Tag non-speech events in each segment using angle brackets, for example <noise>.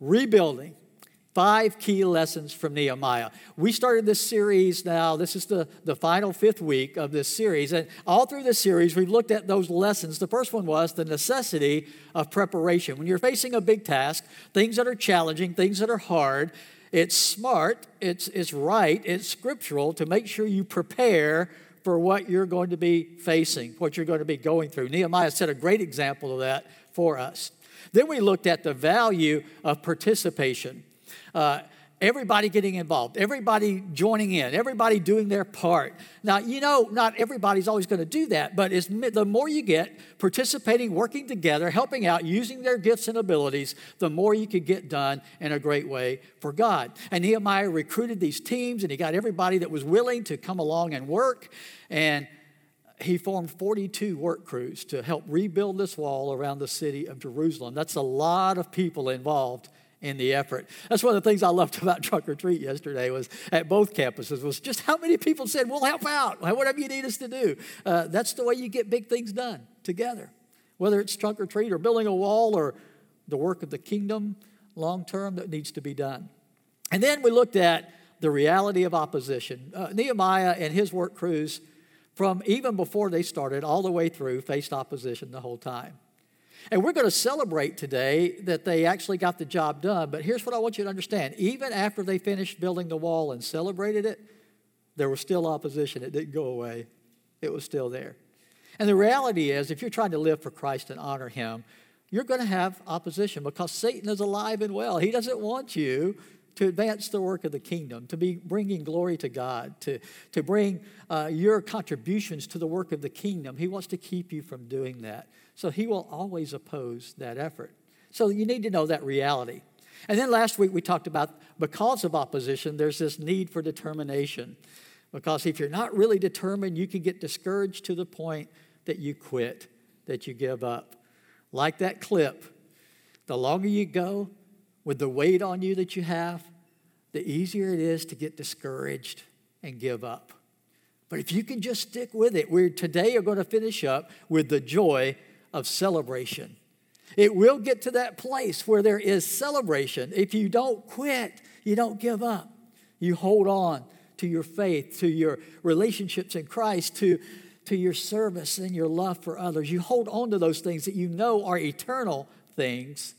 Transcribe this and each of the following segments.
rebuilding. Five key lessons from Nehemiah. We started this series now, this is the, the final fifth week of this series. And all through this series, we've looked at those lessons. The first one was the necessity of preparation. When you're facing a big task, things that are challenging, things that are hard, it's smart, it's, it's right, it's scriptural to make sure you prepare for what you're going to be facing, what you're going to be going through. Nehemiah set a great example of that for us. Then we looked at the value of participation. Uh, everybody getting involved, everybody joining in, everybody doing their part. Now, you know, not everybody's always going to do that, but it's, the more you get participating, working together, helping out, using their gifts and abilities, the more you could get done in a great way for God. And Nehemiah recruited these teams and he got everybody that was willing to come along and work. And he formed 42 work crews to help rebuild this wall around the city of Jerusalem. That's a lot of people involved in the effort. That's one of the things I loved <laughs> about Trunk or Treat yesterday was at both campuses was just how many people said, we'll help out, whatever you need us to do. Uh, that's the way you get big things done together. Whether it's Trunk or Treat or building a wall or the work of the kingdom long term that needs to be done. And then we looked at the reality of opposition. Uh, Nehemiah and his work crews, from even before they started all the way through, faced opposition the whole time. And we're going to celebrate today that they actually got the job done. But here's what I want you to understand even after they finished building the wall and celebrated it, there was still opposition. It didn't go away, it was still there. And the reality is, if you're trying to live for Christ and honor Him, you're going to have opposition because Satan is alive and well. He doesn't want you to advance the work of the kingdom, to be bringing glory to God, to, to bring uh, your contributions to the work of the kingdom. He wants to keep you from doing that. So he will always oppose that effort. So you need to know that reality. And then last week we talked about because of opposition, there's this need for determination. Because if you're not really determined, you can get discouraged to the point that you quit, that you give up. Like that clip, the longer you go with the weight on you that you have, the easier it is to get discouraged and give up. But if you can just stick with it, we today are going to finish up with the joy of celebration. It will get to that place where there is celebration. If you don't quit, you don't give up. You hold on to your faith, to your relationships in Christ, to, to your service and your love for others. You hold on to those things that you know are eternal things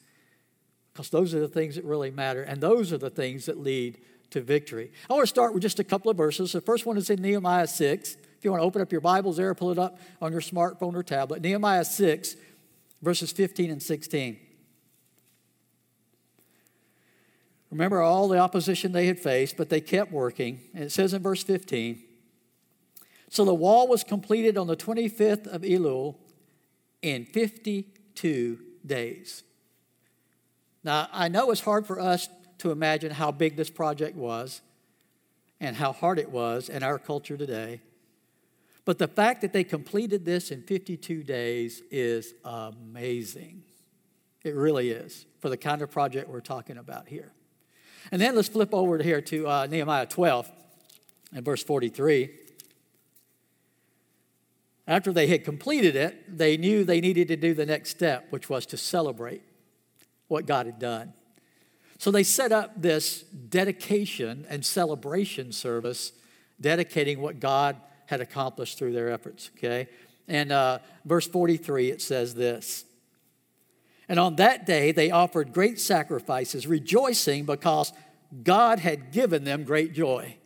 because those are the things that really matter, and those are the things that lead to victory. I want to start with just a couple of verses. The first one is in Nehemiah 6. If you want to open up your Bibles there, pull it up on your smartphone or tablet. Nehemiah 6, verses 15 and 16. Remember all the opposition they had faced, but they kept working. And it says in verse 15 So the wall was completed on the 25th of Elul in 52 days. Now, I know it's hard for us to imagine how big this project was and how hard it was in our culture today. But the fact that they completed this in 52 days is amazing. It really is for the kind of project we're talking about here. And then let's flip over here to uh, Nehemiah 12 and verse 43. After they had completed it, they knew they needed to do the next step, which was to celebrate what God had done. So they set up this dedication and celebration service, dedicating what God had accomplished through their efforts, okay? And uh, verse 43, it says this And on that day they offered great sacrifices, rejoicing because God had given them great joy.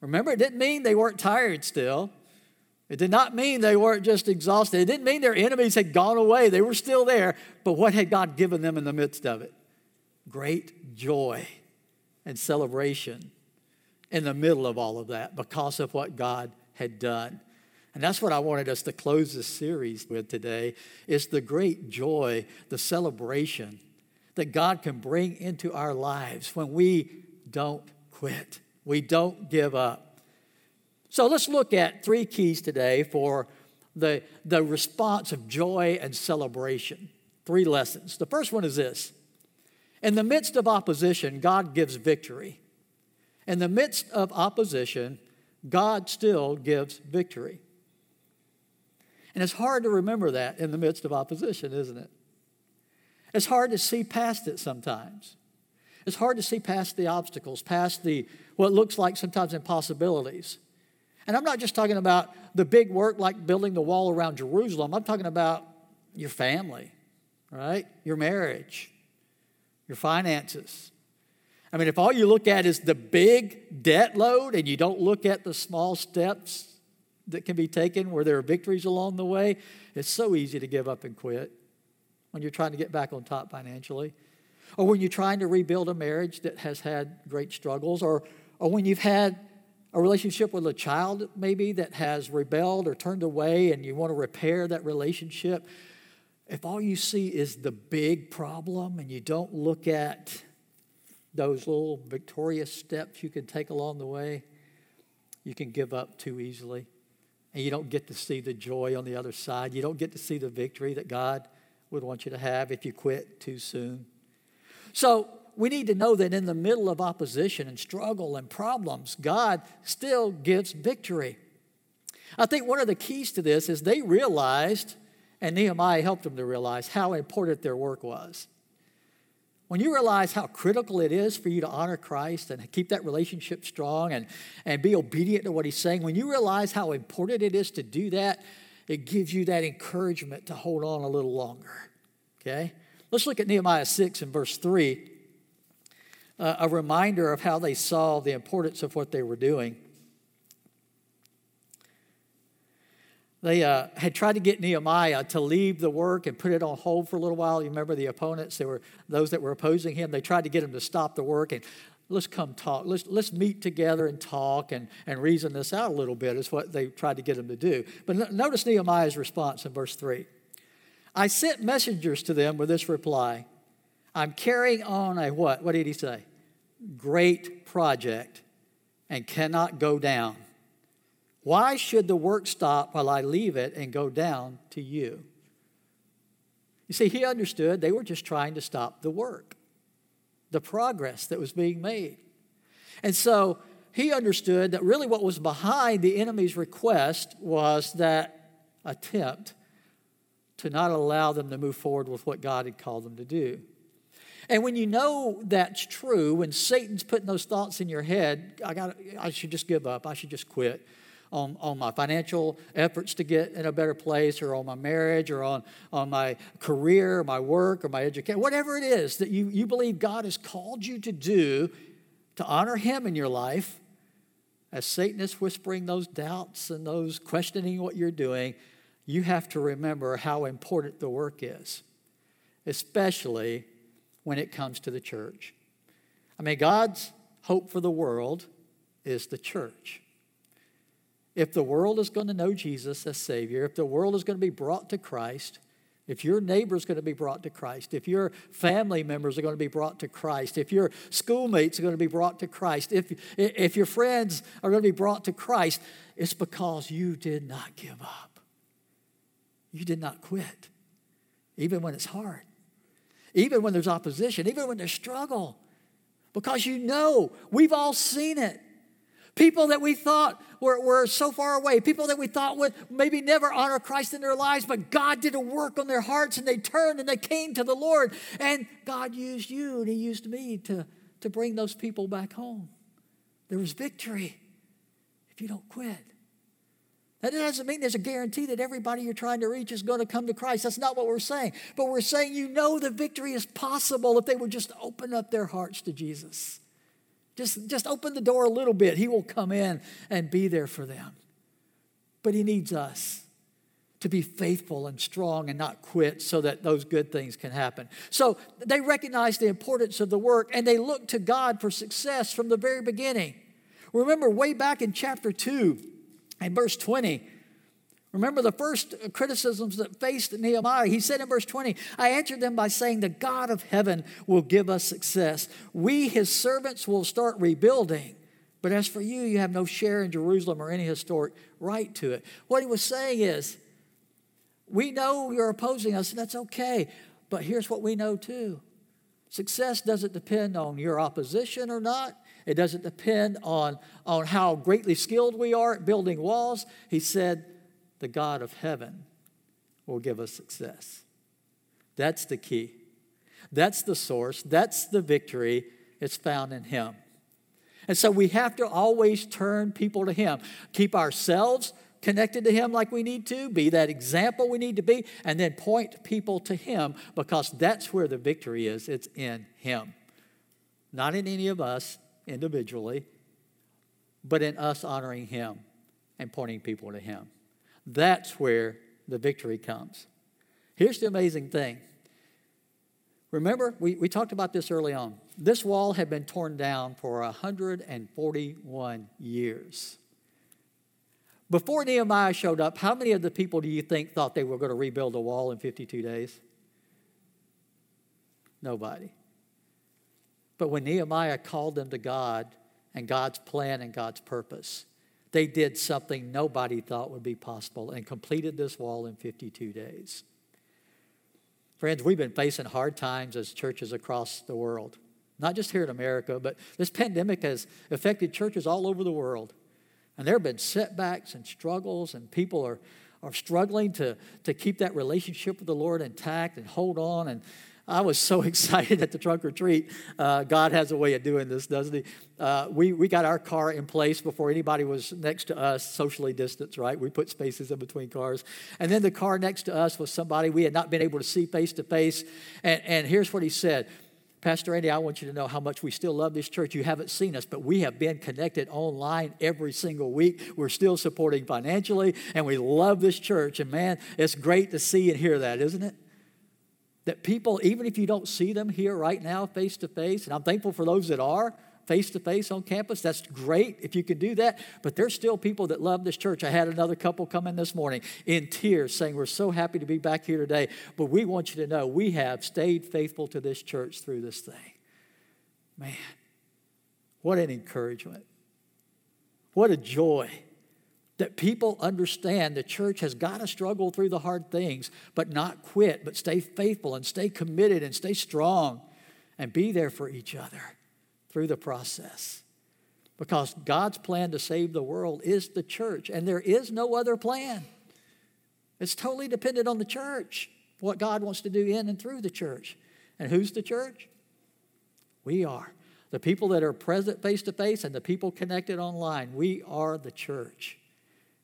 Remember, it didn't mean they weren't tired still. It did not mean they weren't just exhausted. It didn't mean their enemies had gone away. They were still there. But what had God given them in the midst of it? Great joy and celebration in the middle of all of that because of what God had done. And that's what I wanted us to close this series with today is the great joy, the celebration that God can bring into our lives when we don't quit. We don't give up. So let's look at three keys today for the, the response of joy and celebration. Three lessons. The first one is this In the midst of opposition, God gives victory. In the midst of opposition, God still gives victory. And it's hard to remember that in the midst of opposition, isn't it? It's hard to see past it sometimes. It's hard to see past the obstacles, past the what looks like sometimes impossibilities. And I'm not just talking about the big work like building the wall around Jerusalem. I'm talking about your family, right? Your marriage, your finances. I mean, if all you look at is the big debt load and you don't look at the small steps that can be taken where there are victories along the way, it's so easy to give up and quit when you're trying to get back on top financially. Or when you're trying to rebuild a marriage that has had great struggles, or, or when you've had a relationship with a child maybe that has rebelled or turned away and you want to repair that relationship. If all you see is the big problem and you don't look at those little victorious steps you can take along the way, you can give up too easily. And you don't get to see the joy on the other side. You don't get to see the victory that God would want you to have if you quit too soon. So we need to know that in the middle of opposition and struggle and problems, God still gives victory. I think one of the keys to this is they realized, and Nehemiah helped them to realize, how important their work was. When you realize how critical it is for you to honor Christ and keep that relationship strong and, and be obedient to what He's saying, when you realize how important it is to do that, it gives you that encouragement to hold on a little longer. Okay? Let's look at Nehemiah 6 and verse 3, a reminder of how they saw the importance of what they were doing. They uh, had tried to get Nehemiah to leave the work and put it on hold for a little while. You remember the opponents? They were those that were opposing him. They tried to get him to stop the work and let's come talk. Let's, let's meet together and talk and, and reason this out a little bit, is what they tried to get him to do. But notice Nehemiah's response in verse 3. I sent messengers to them with this reply I'm carrying on a what? What did he say? Great project and cannot go down. Why should the work stop while I leave it and go down to you? You see, he understood they were just trying to stop the work, the progress that was being made. And so he understood that really what was behind the enemy's request was that attempt to not allow them to move forward with what God had called them to do. And when you know that's true, when Satan's putting those thoughts in your head, I, got, I should just give up, I should just quit on, on my financial efforts to get in a better place or on my marriage or on, on my career my work or my education, whatever it is that you, you believe God has called you to do to honor Him in your life, as Satan is whispering those doubts and those questioning what you're doing, you have to remember how important the work is, especially when it comes to the church. I mean, God's hope for the world is the church. If the world is going to know Jesus as Savior, if the world is going to be brought to Christ, if your neighbor is going to be brought to Christ, if your family members are going to be brought to Christ, if your schoolmates are going to be brought to Christ, if, if your friends are going to be brought to Christ, it's because you did not give up. You did not quit, even when it's hard, even when there's opposition, even when there's struggle, because you know we've all seen it. People that we thought were, were so far away, people that we thought would maybe never honor Christ in their lives, but God did a work on their hearts and they turned and they came to the Lord. And God used you and He used me to, to bring those people back home. There was victory if you don't quit. That doesn't mean there's a guarantee that everybody you're trying to reach is going to come to Christ. That's not what we're saying. But we're saying you know the victory is possible if they would just open up their hearts to Jesus. Just, just open the door a little bit. He will come in and be there for them. But He needs us to be faithful and strong and not quit so that those good things can happen. So they recognize the importance of the work and they look to God for success from the very beginning. Remember, way back in chapter 2 and verse 20, Remember the first criticisms that faced Nehemiah. He said in verse 20, I answered them by saying, The God of heaven will give us success. We, his servants, will start rebuilding. But as for you, you have no share in Jerusalem or any historic right to it. What he was saying is, We know you're opposing us, and that's okay. But here's what we know too success doesn't depend on your opposition or not. It doesn't depend on, on how greatly skilled we are at building walls. He said, the God of heaven will give us success. That's the key. That's the source, that's the victory. It's found in Him. And so we have to always turn people to Him, keep ourselves connected to Him like we need to, be that example we need to be, and then point people to Him because that's where the victory is. It's in Him. Not in any of us individually, but in us honoring Him and pointing people to Him. That's where the victory comes. Here's the amazing thing. Remember, we, we talked about this early on. This wall had been torn down for 141 years. Before Nehemiah showed up, how many of the people do you think thought they were going to rebuild a wall in 52 days? Nobody. But when Nehemiah called them to God and God's plan and God's purpose, they did something nobody thought would be possible and completed this wall in 52 days. Friends, we've been facing hard times as churches across the world, not just here in America, but this pandemic has affected churches all over the world. And there have been setbacks and struggles, and people are, are struggling to, to keep that relationship with the Lord intact and hold on. And I was so <laughs> excited at the trunk or treat. Uh, God has a way of doing this, doesn't He? Uh, we, we got our car in place before anybody was next to us, socially distanced, right? We put spaces in between cars. And then the car next to us was somebody we had not been able to see face to face. And here's what he said Pastor Andy, I want you to know how much we still love this church. You haven't seen us, but we have been connected online every single week. We're still supporting financially, and we love this church. And man, it's great to see and hear that, isn't it? That people, even if you don't see them here right now face to face, and I'm thankful for those that are face to face on campus, that's great if you can do that. But there's still people that love this church. I had another couple come in this morning in tears saying, We're so happy to be back here today, but we want you to know we have stayed faithful to this church through this thing. Man, what an encouragement. What a joy that people understand the church has got to struggle through the hard things, but not quit, but stay faithful and stay committed and stay strong and be there for each other through the process. Because God's plan to save the world is the church, and there is no other plan. It's totally dependent on the church, what God wants to do in and through the church. And who's the church? We are. The people that are present face to face and the people connected online. We are the church.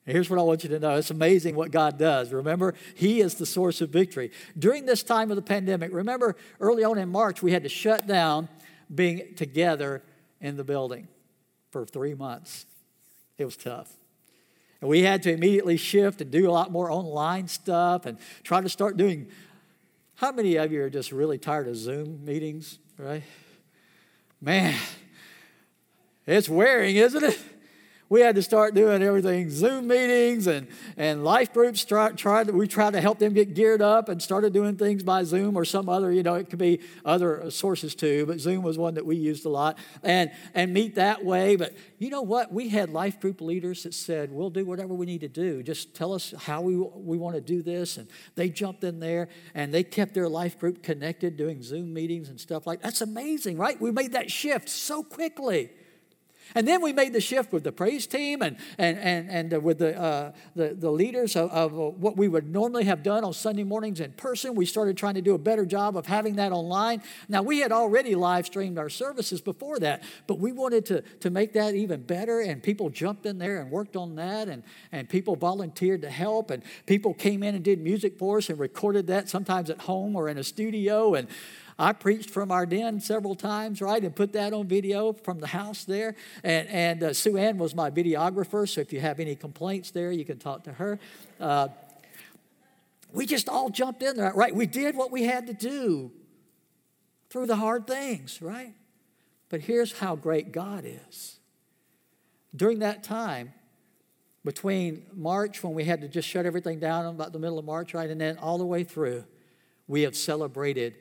Here's what I want you to know it's amazing what God does. Remember, He is the source of victory. During this time of the pandemic, remember early on in March, we had to shut down being together in the building for three months. It was tough. And we had to immediately shift and do a lot more online stuff and try to start doing. How many of you are just really tired of Zoom meetings, right? Man, it's wearing, isn't it? We had to start doing everything Zoom meetings and, and life groups. Try, tried, we tried to help them get geared up and started doing things by Zoom or some other, you know, it could be other sources too, but Zoom was one that we used a lot and, and meet that way. But you know what? We had life group leaders that said, we'll do whatever we need to do. Just tell us how we, we want to do this. And they jumped in there and they kept their life group connected doing Zoom meetings and stuff like that. That's amazing, right? We made that shift so quickly. And then we made the shift with the praise team and, and, and, and uh, with the, uh, the, the leaders of, of, what we would normally have done on Sunday mornings in person. We started trying to do a better job of having that online. Now, we had already live streamed our services before that, but we wanted to, to make that even better. And people jumped in there and worked on that, and, and people volunteered to help, and people came in and did music for us and recorded that sometimes at home or in a studio. And I preached from our den several times, right, and put that on video from the house there. And, and uh, Sue Ann was my videographer, so if you have any complaints there, you can talk to her. Uh, we just all jumped in there, right? We did what we had to do through the hard things, right? But here's how great God is. During that time, between March, when we had to just shut everything down about the middle of March, right, and then all the way through, we have celebrated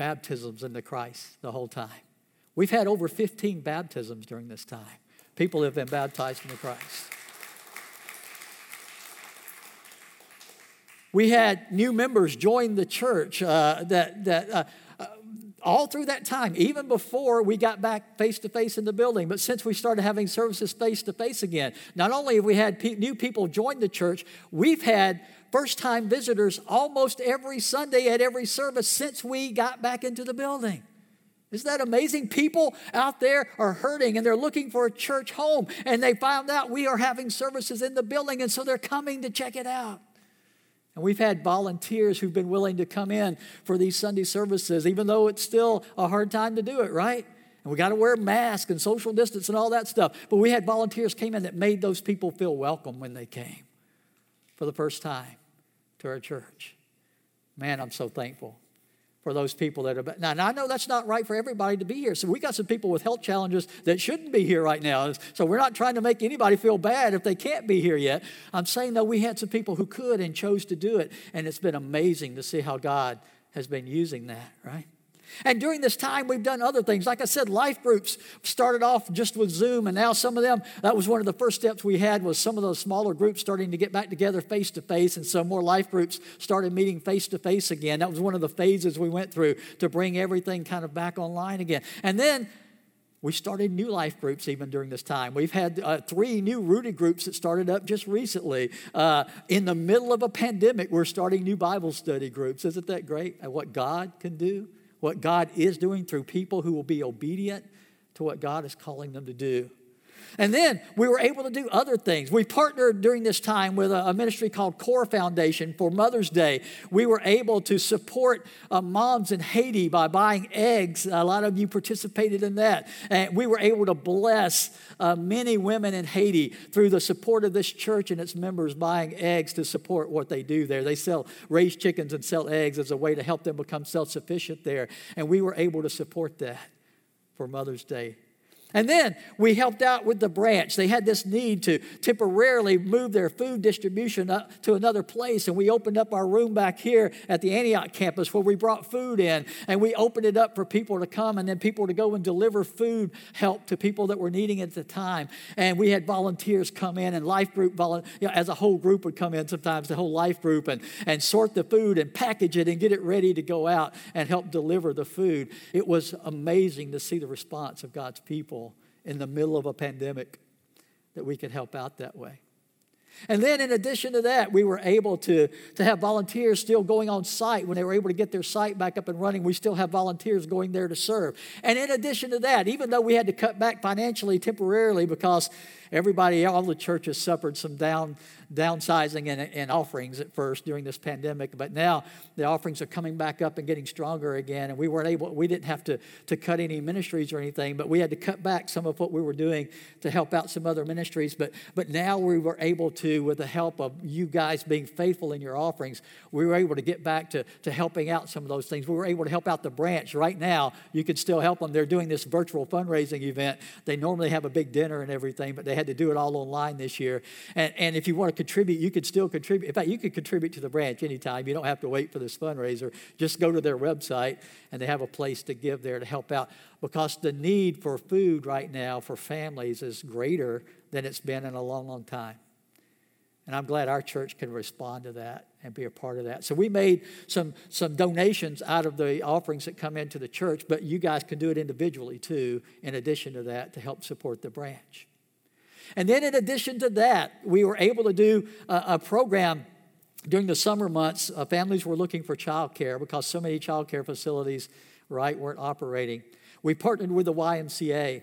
baptisms into Christ the whole time. We've had over 15 baptisms during this time. People have been baptized into Christ. We had new members join the church uh, that, that uh, uh, all through that time, even before we got back face to face in the building, but since we started having services face to face again, not only have we had pe- new people join the church, we've had first time visitors almost every Sunday at every service since we got back into the building. Isn't that amazing? People out there are hurting and they're looking for a church home, and they found out we are having services in the building, and so they're coming to check it out. And we've had volunteers who've been willing to come in for these Sunday services, even though it's still a hard time to do it, right? And we got to wear masks and social distance and all that stuff. But we had volunteers came in that made those people feel welcome when they came for the first time to our church. Man, I'm so thankful for those people that are now, now I know that's not right for everybody to be here. So we got some people with health challenges that shouldn't be here right now. So we're not trying to make anybody feel bad if they can't be here yet. I'm saying though we had some people who could and chose to do it, and it's been amazing to see how God has been using that, right? And during this time, we've done other things. Like I said, life groups started off just with Zoom, and now some of them, that was one of the first steps we had was some of those smaller groups starting to get back together face to face, and some more life groups started meeting face to face again. That was one of the phases we went through to bring everything kind of back online again. And then we started new life groups even during this time. We've had uh, three new rooted groups that started up just recently. Uh, in the middle of a pandemic, we're starting new Bible study groups. Isn't that great? At what God can do? What God is doing through people who will be obedient to what God is calling them to do. And then we were able to do other things. We partnered during this time with a, ministry called Core Foundation for Mother's Day. We were able to support uh, moms in Haiti by buying eggs. A lot of you participated in that. And we were able to bless uh, many women in Haiti through the support of this church and its members buying eggs to support what they do there. They sell raise chickens and sell eggs as a way to help them become self sufficient there. And we were able to support that for Mother's Day and then we helped out with the branch. They had this need to temporarily move their food distribution up to another place. And we opened up our room back here at the Antioch campus where we brought food in. And we opened it up for people to come and then people to go and deliver food help to people that were needing it at the time. And we had volunteers come in and life group, you know, as a whole group would come in sometimes, the whole life group, and, and sort the food and package it and get it ready to go out and help deliver the food. It was amazing to see the response of God's people in the middle of a pandemic that we could help out that way. And then, in addition to that, we were able to, to have volunteers still going on site when they were able to get their site back up and running. We still have volunteers going there to serve. And in addition to that, even though we had to cut back financially temporarily because everybody, all the churches suffered some down, downsizing and, and offerings at first during this pandemic, but now the offerings are coming back up and getting stronger again. And we weren't able, we didn't have to, to cut any ministries or anything, but we had to cut back some of what we were doing to help out some other ministries. But, but now we were able to, with the help of you guys being faithful in your offerings, we were able to get back to, to helping out some of those things. We were able to help out the branch. Right now, you can still help them. They're doing this virtual fundraising event. They normally have a big dinner and everything, but they had to do it all online this year. And, and if you want to contribute, you could still contribute. In fact, you could contribute to the branch anytime. You don't have to wait for this fundraiser. Just go to their website, and they have a place to give there to help out because the need for food right now for families is greater than it's been in a long, long time. And I'm glad our church can respond to that and be a part of that. So we made some, some donations out of the offerings that come into the church, but you guys can do it individually too, in addition to that, to help support the branch. And then, in addition to that, we were able to do a, a program during the summer months. Uh, families were looking for childcare because so many childcare facilities, right, weren't operating. We partnered with the YMCA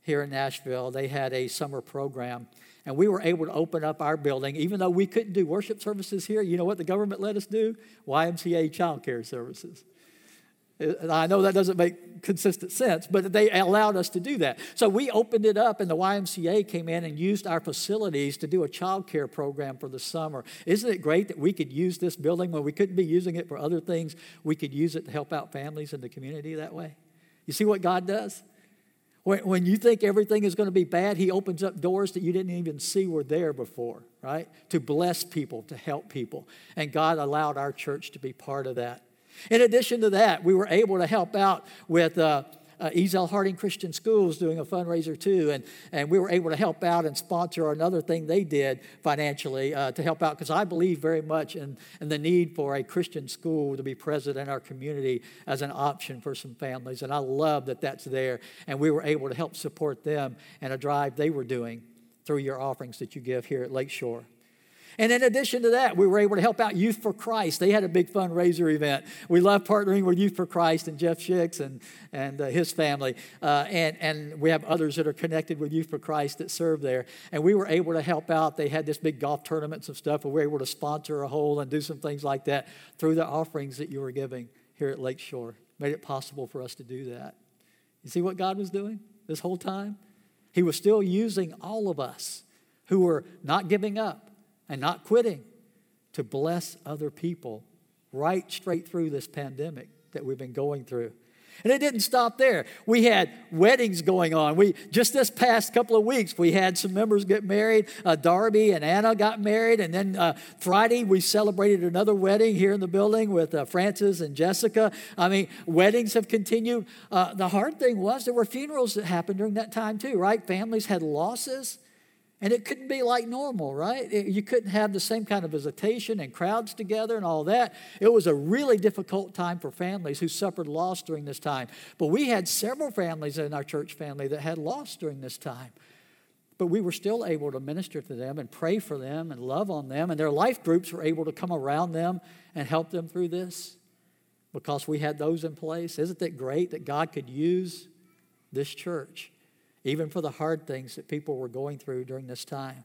here in Nashville. They had a summer program, and we were able to open up our building. Even though we couldn't do worship services here, you know what the government let us do? YMCA child care services. I know that doesn't make consistent sense, but they allowed us to do that. So we opened it up, and the YMCA came in and used our facilities to do a child care program for the summer. Isn't it great that we could use this building when we couldn't be using it for other things? We could use it to help out families in the community that way. You see what God does? When, when you think everything is going to be bad, He opens up doors that you didn't even see were there before, right? To bless people, to help people. And God allowed our church to be part of that. In addition to that, we were able to help out with uh, uh, Ezell Harding Christian Schools doing a fundraiser too, and, and we were able to help out and sponsor another thing they did financially uh, to help out because I believe very much in, in the need for a Christian school to be present in our community as an option for some families, and I love that that's there, and we were able to help support them in a drive they were doing through your offerings that you give here at Lakeshore. And in addition to that, we were able to help out Youth for Christ. They had a big fundraiser event. We love partnering with Youth for Christ and Jeff Schicks and, and uh, his family. Uh, and, and we have others that are connected with Youth for Christ that serve there. And we were able to help out. They had this big golf tournament and stuff, and we were able to sponsor a hole and do some things like that through the offerings that you were giving here at Lakeshore. Made it possible for us to do that. You see what God was doing this whole time? He was still using all of us who were not giving up and not quitting to bless other people right straight through this pandemic that we've been going through. And it didn't stop there. We had weddings going on. We just this past couple of weeks, we had some members get married. Uh, Darby and Anna got married, and then uh, Friday we celebrated another wedding here in the building with uh, Francis and Jessica. I mean, weddings have continued. Uh, the hard thing was there were funerals that happened during that time too, right? Families had losses. And it couldn't be like normal, right? You couldn't have the same kind of visitation and crowds together and all that. It was a really difficult time for families who suffered loss during this time. But we had several families in our church family that had loss during this time. But we were still able to minister to them and pray for them and love on them. And their life groups were able to come around them and help them through this because we had those in place. Isn't it great that God could use this church? Even for the hard things that people were going through during this time.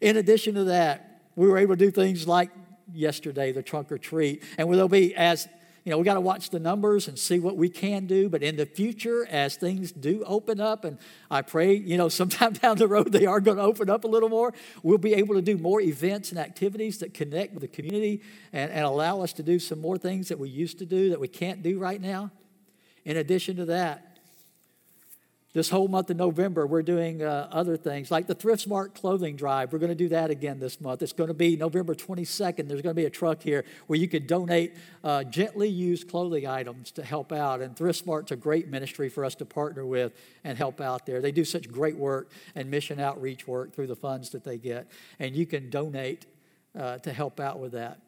In addition to that, we were able to do things like yesterday, the trunk or treat. And there'll be, as you know, we got to watch the numbers and see what we can do. But in the future, as things do open up, and I pray, you know, <laughs> sometime down the road they are going to open up a little more, we'll be able to do more events and activities that connect with the community and, and allow us to do some more things that we used to do that we can't do right now. In addition to that, this whole month of November, we're doing uh, other things like the Thrift Smart clothing drive. We're going to do that again this month. It's going to be November 22nd. There's going to be a truck here where you can donate uh, gently used clothing items to help out. And Thrift Smart's a great ministry for us to partner with and help out there. They do such great work and mission outreach work through the funds that they get. And you can donate uh, to help out with that.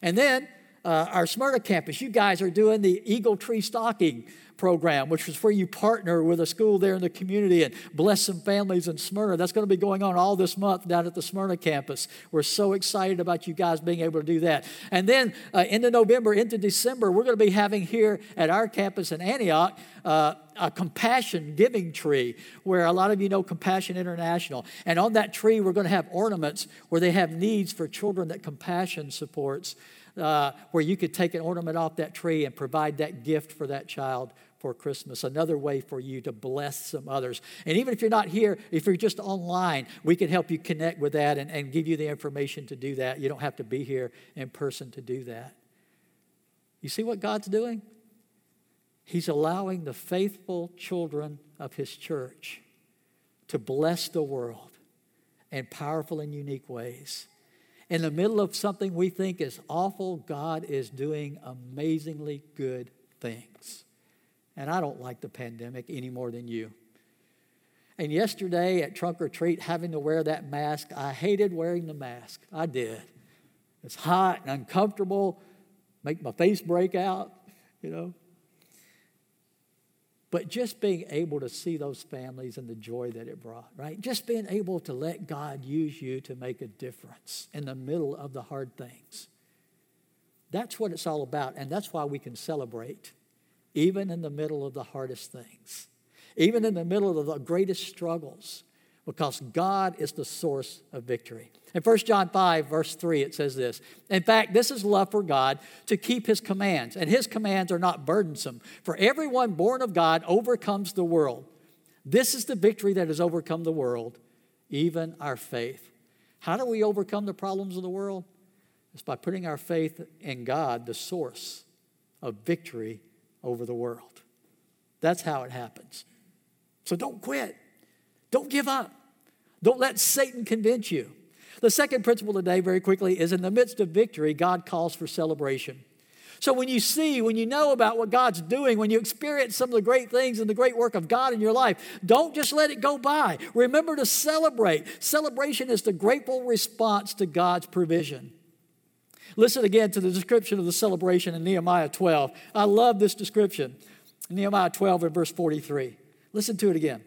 And then uh, our Smyrna campus, you guys are doing the Eagle Tree Stocking program, which is where you partner with a school there in the community and bless some families in Smyrna. That's going to be going on all this month down at the Smyrna campus. We're so excited about you guys being able to do that. And then uh, into November, into December, we're going to be having here at our campus in Antioch uh, a compassion giving tree where a lot of you know Compassion International. And on that tree, we're going to have ornaments where they have needs for children that Compassion supports uh, where you could take an ornament off that tree and provide that gift for that child for Christmas. Another way for you to bless some others. And even if you're not here, if you're just online, we can help you connect with that and, and give you the information to do that. You don't have to be here in person to do that. You see what God's doing? He's allowing the faithful children of His church to bless the world in powerful and unique ways. In the middle of something we think is awful, God is doing amazingly good things. And I don't like the pandemic any more than you. And yesterday at trunk or treat, having to wear that mask, I hated wearing the mask. I did. It's hot and uncomfortable, make my face break out, you know. But just being able to see those families and the joy that it brought, right? Just being able to let God use you to make a difference in the middle of the hard things. That's what it's all about, and that's why we can celebrate, even in the middle of the hardest things, even in the middle of the greatest struggles because God is the source of victory. In 1 John 5, verse 3, it says this In fact, this is love for God to keep his commands, and his commands are not burdensome. For everyone born of God overcomes the world. This is the victory that has overcome the world, even our faith. How do we overcome the problems of the world? It's by putting our faith in God, the source of victory over the world. That's how it happens. So don't quit. Don't give up. Don't let Satan convince you. The second principle today, very quickly, is in the midst of victory, God calls for celebration. So when you see, when you know about what God's doing, when you experience some of the great things and the great work of God in your life, don't just let it go by. Remember to celebrate. Celebration is the grateful response to God's provision. Listen again to the description of the celebration in Nehemiah 12. I love this description. Nehemiah 12 and verse 43. Listen to it again.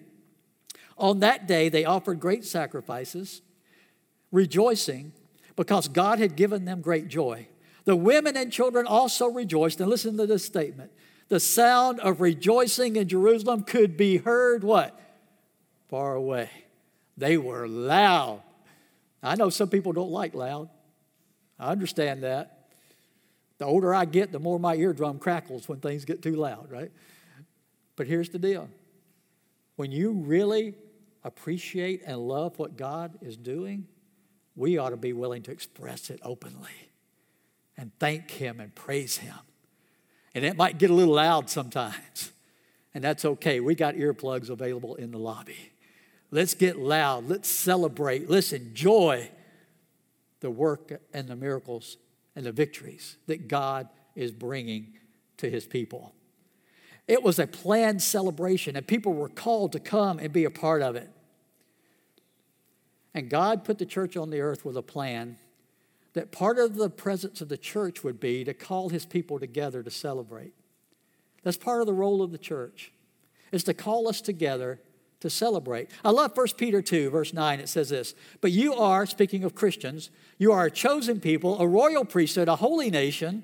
On that day, they offered great sacrifices, rejoicing because God had given them great joy. The women and children also rejoiced. And listen to this statement. The sound of rejoicing in Jerusalem could be heard what? Far away. They were loud. I know some people don't like loud. I understand that. The older I get, the more my eardrum crackles when things get too loud, right? But here's the deal when you really appreciate and love what God is doing, we ought to be willing to express it openly and thank Him and praise Him. And it might get a little loud sometimes, and that's okay. We got earplugs available in the lobby. Let's get loud. Let's celebrate. Let's enjoy the work and the miracles and the victories that God is bringing to His people. It was a planned celebration, and people were called to come and be a part of it. And God put the church on the earth with a plan that part of the presence of the church would be to call his people together to celebrate. That's part of the role of the church, is to call us together to celebrate. I love 1 Peter 2, verse 9. It says this But you are, speaking of Christians, you are a chosen people, a royal priesthood, a holy nation,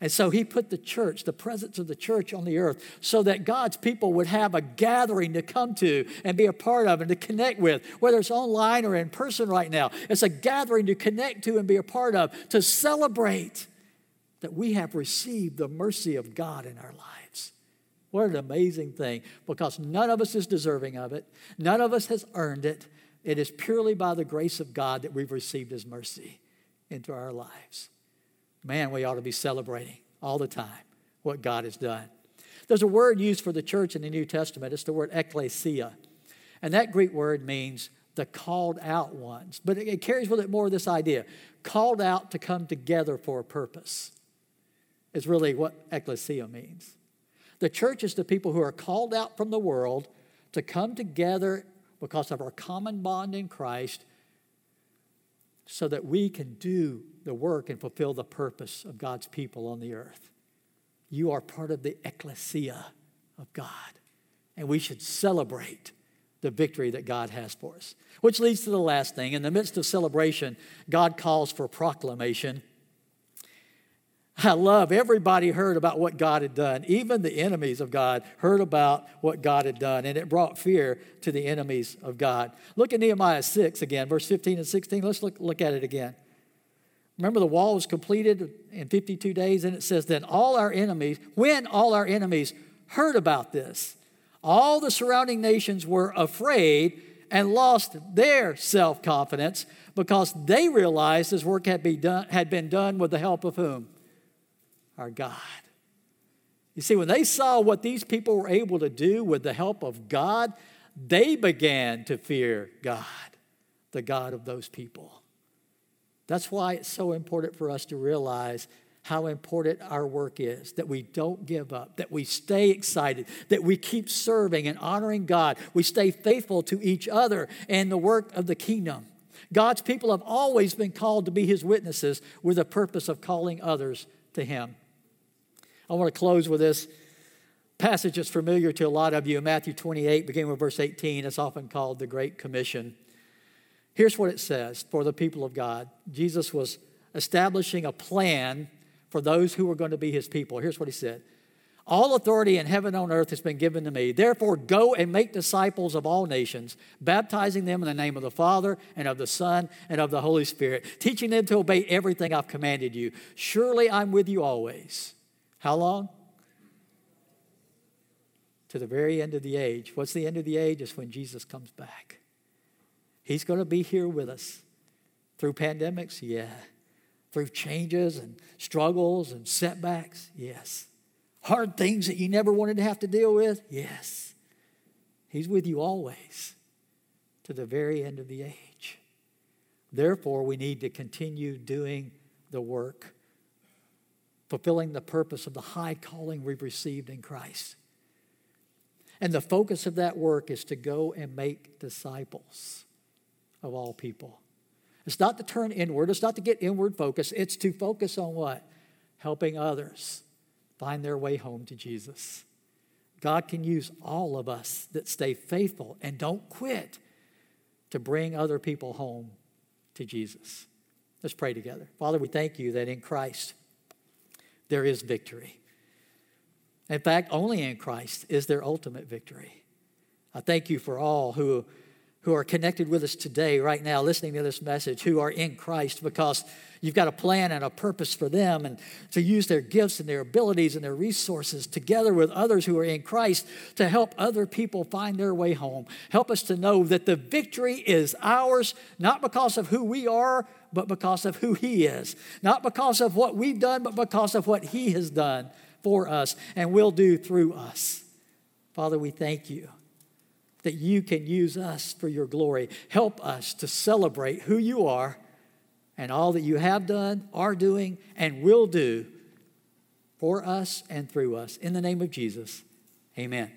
And so he put the church, the presence of the church on the earth, so that God's people would have a gathering to come to and be a part of and to connect with, whether it's online or in person right now. It's a gathering to connect to and be a part of, to celebrate that we have received the mercy of God in our lives. What an amazing thing, because none of us is deserving of it, none of us has earned it. It is purely by the grace of God that we've received His mercy into our lives. Man, we ought to be celebrating all the time what God has done. There's a word used for the church in the New Testament, it's the word ecclesia. And that Greek word means the called out ones, but it carries with it more of this idea called out to come together for a purpose, is really what ecclesia means. The church is the people who are called out from the world to come together because of our common bond in Christ so that we can do the work and fulfill the purpose of God's people on the earth. You are part of the ecclesia of God, and we should celebrate the victory that God has for us. Which leads to the last thing. In the midst of celebration, God calls for proclamation. I love everybody heard about what God had done. Even the enemies of God heard about what God had done, and it brought fear to the enemies of God. Look at Nehemiah 6 again, verse 15 and 16. Let's look, look at it again. Remember, the wall was completed in 52 days, and it says, Then all our enemies, when all our enemies heard about this, all the surrounding nations were afraid and lost their self confidence because they realized this work had, be done, had been done with the help of whom? Our God. You see, when they saw what these people were able to do with the help of God, they began to fear God, the God of those people. That's why it's so important for us to realize how important our work is, that we don't give up, that we stay excited, that we keep serving and honoring God, we stay faithful to each other and the work of the kingdom. God's people have always been called to be his witnesses with the purpose of calling others to him. I want to close with this passage that's familiar to a lot of you. Matthew 28, beginning with verse 18. It's often called the Great Commission. Here's what it says for the people of God Jesus was establishing a plan for those who were going to be his people. Here's what he said All authority in heaven and on earth has been given to me. Therefore, go and make disciples of all nations, baptizing them in the name of the Father and of the Son and of the Holy Spirit, teaching them to obey everything I've commanded you. Surely I'm with you always how long? To the very end of the age. What's the end of the age? It's when Jesus comes back. He's going to be here with us through pandemics, yeah. Through changes and struggles and setbacks, yes. Hard things that you never wanted to have to deal with, yes. He's with you always to the very end of the age. Therefore, we need to continue doing the work fulfilling the purpose of the high calling we've received in Christ. And the focus of that work is to go and make disciples of all people. It's not to turn inward, it's not to get inward focus, it's to focus on what? Helping others find their way home to Jesus. God can use all of us that stay faithful and don't quit to bring other people home to Jesus. Let's pray together. Father, we thank you that in Christ there is victory. In fact, only in Christ is there ultimate victory. I thank you for all who who are connected with us today, right now, listening to this message, who are in Christ because you've got a plan and a purpose for them and to use their gifts and their abilities and their resources together with others who are in Christ to help other people find their way home. Help us to know that the victory is ours, not because of who we are, but because of who He is. Not because of what we've done, but because of what He has done for us and will do through us. Father, we thank you that you can use us for your glory. Help us to celebrate who you are and all that you have done, are doing, and will do for us and through us. In the name of Jesus, amen.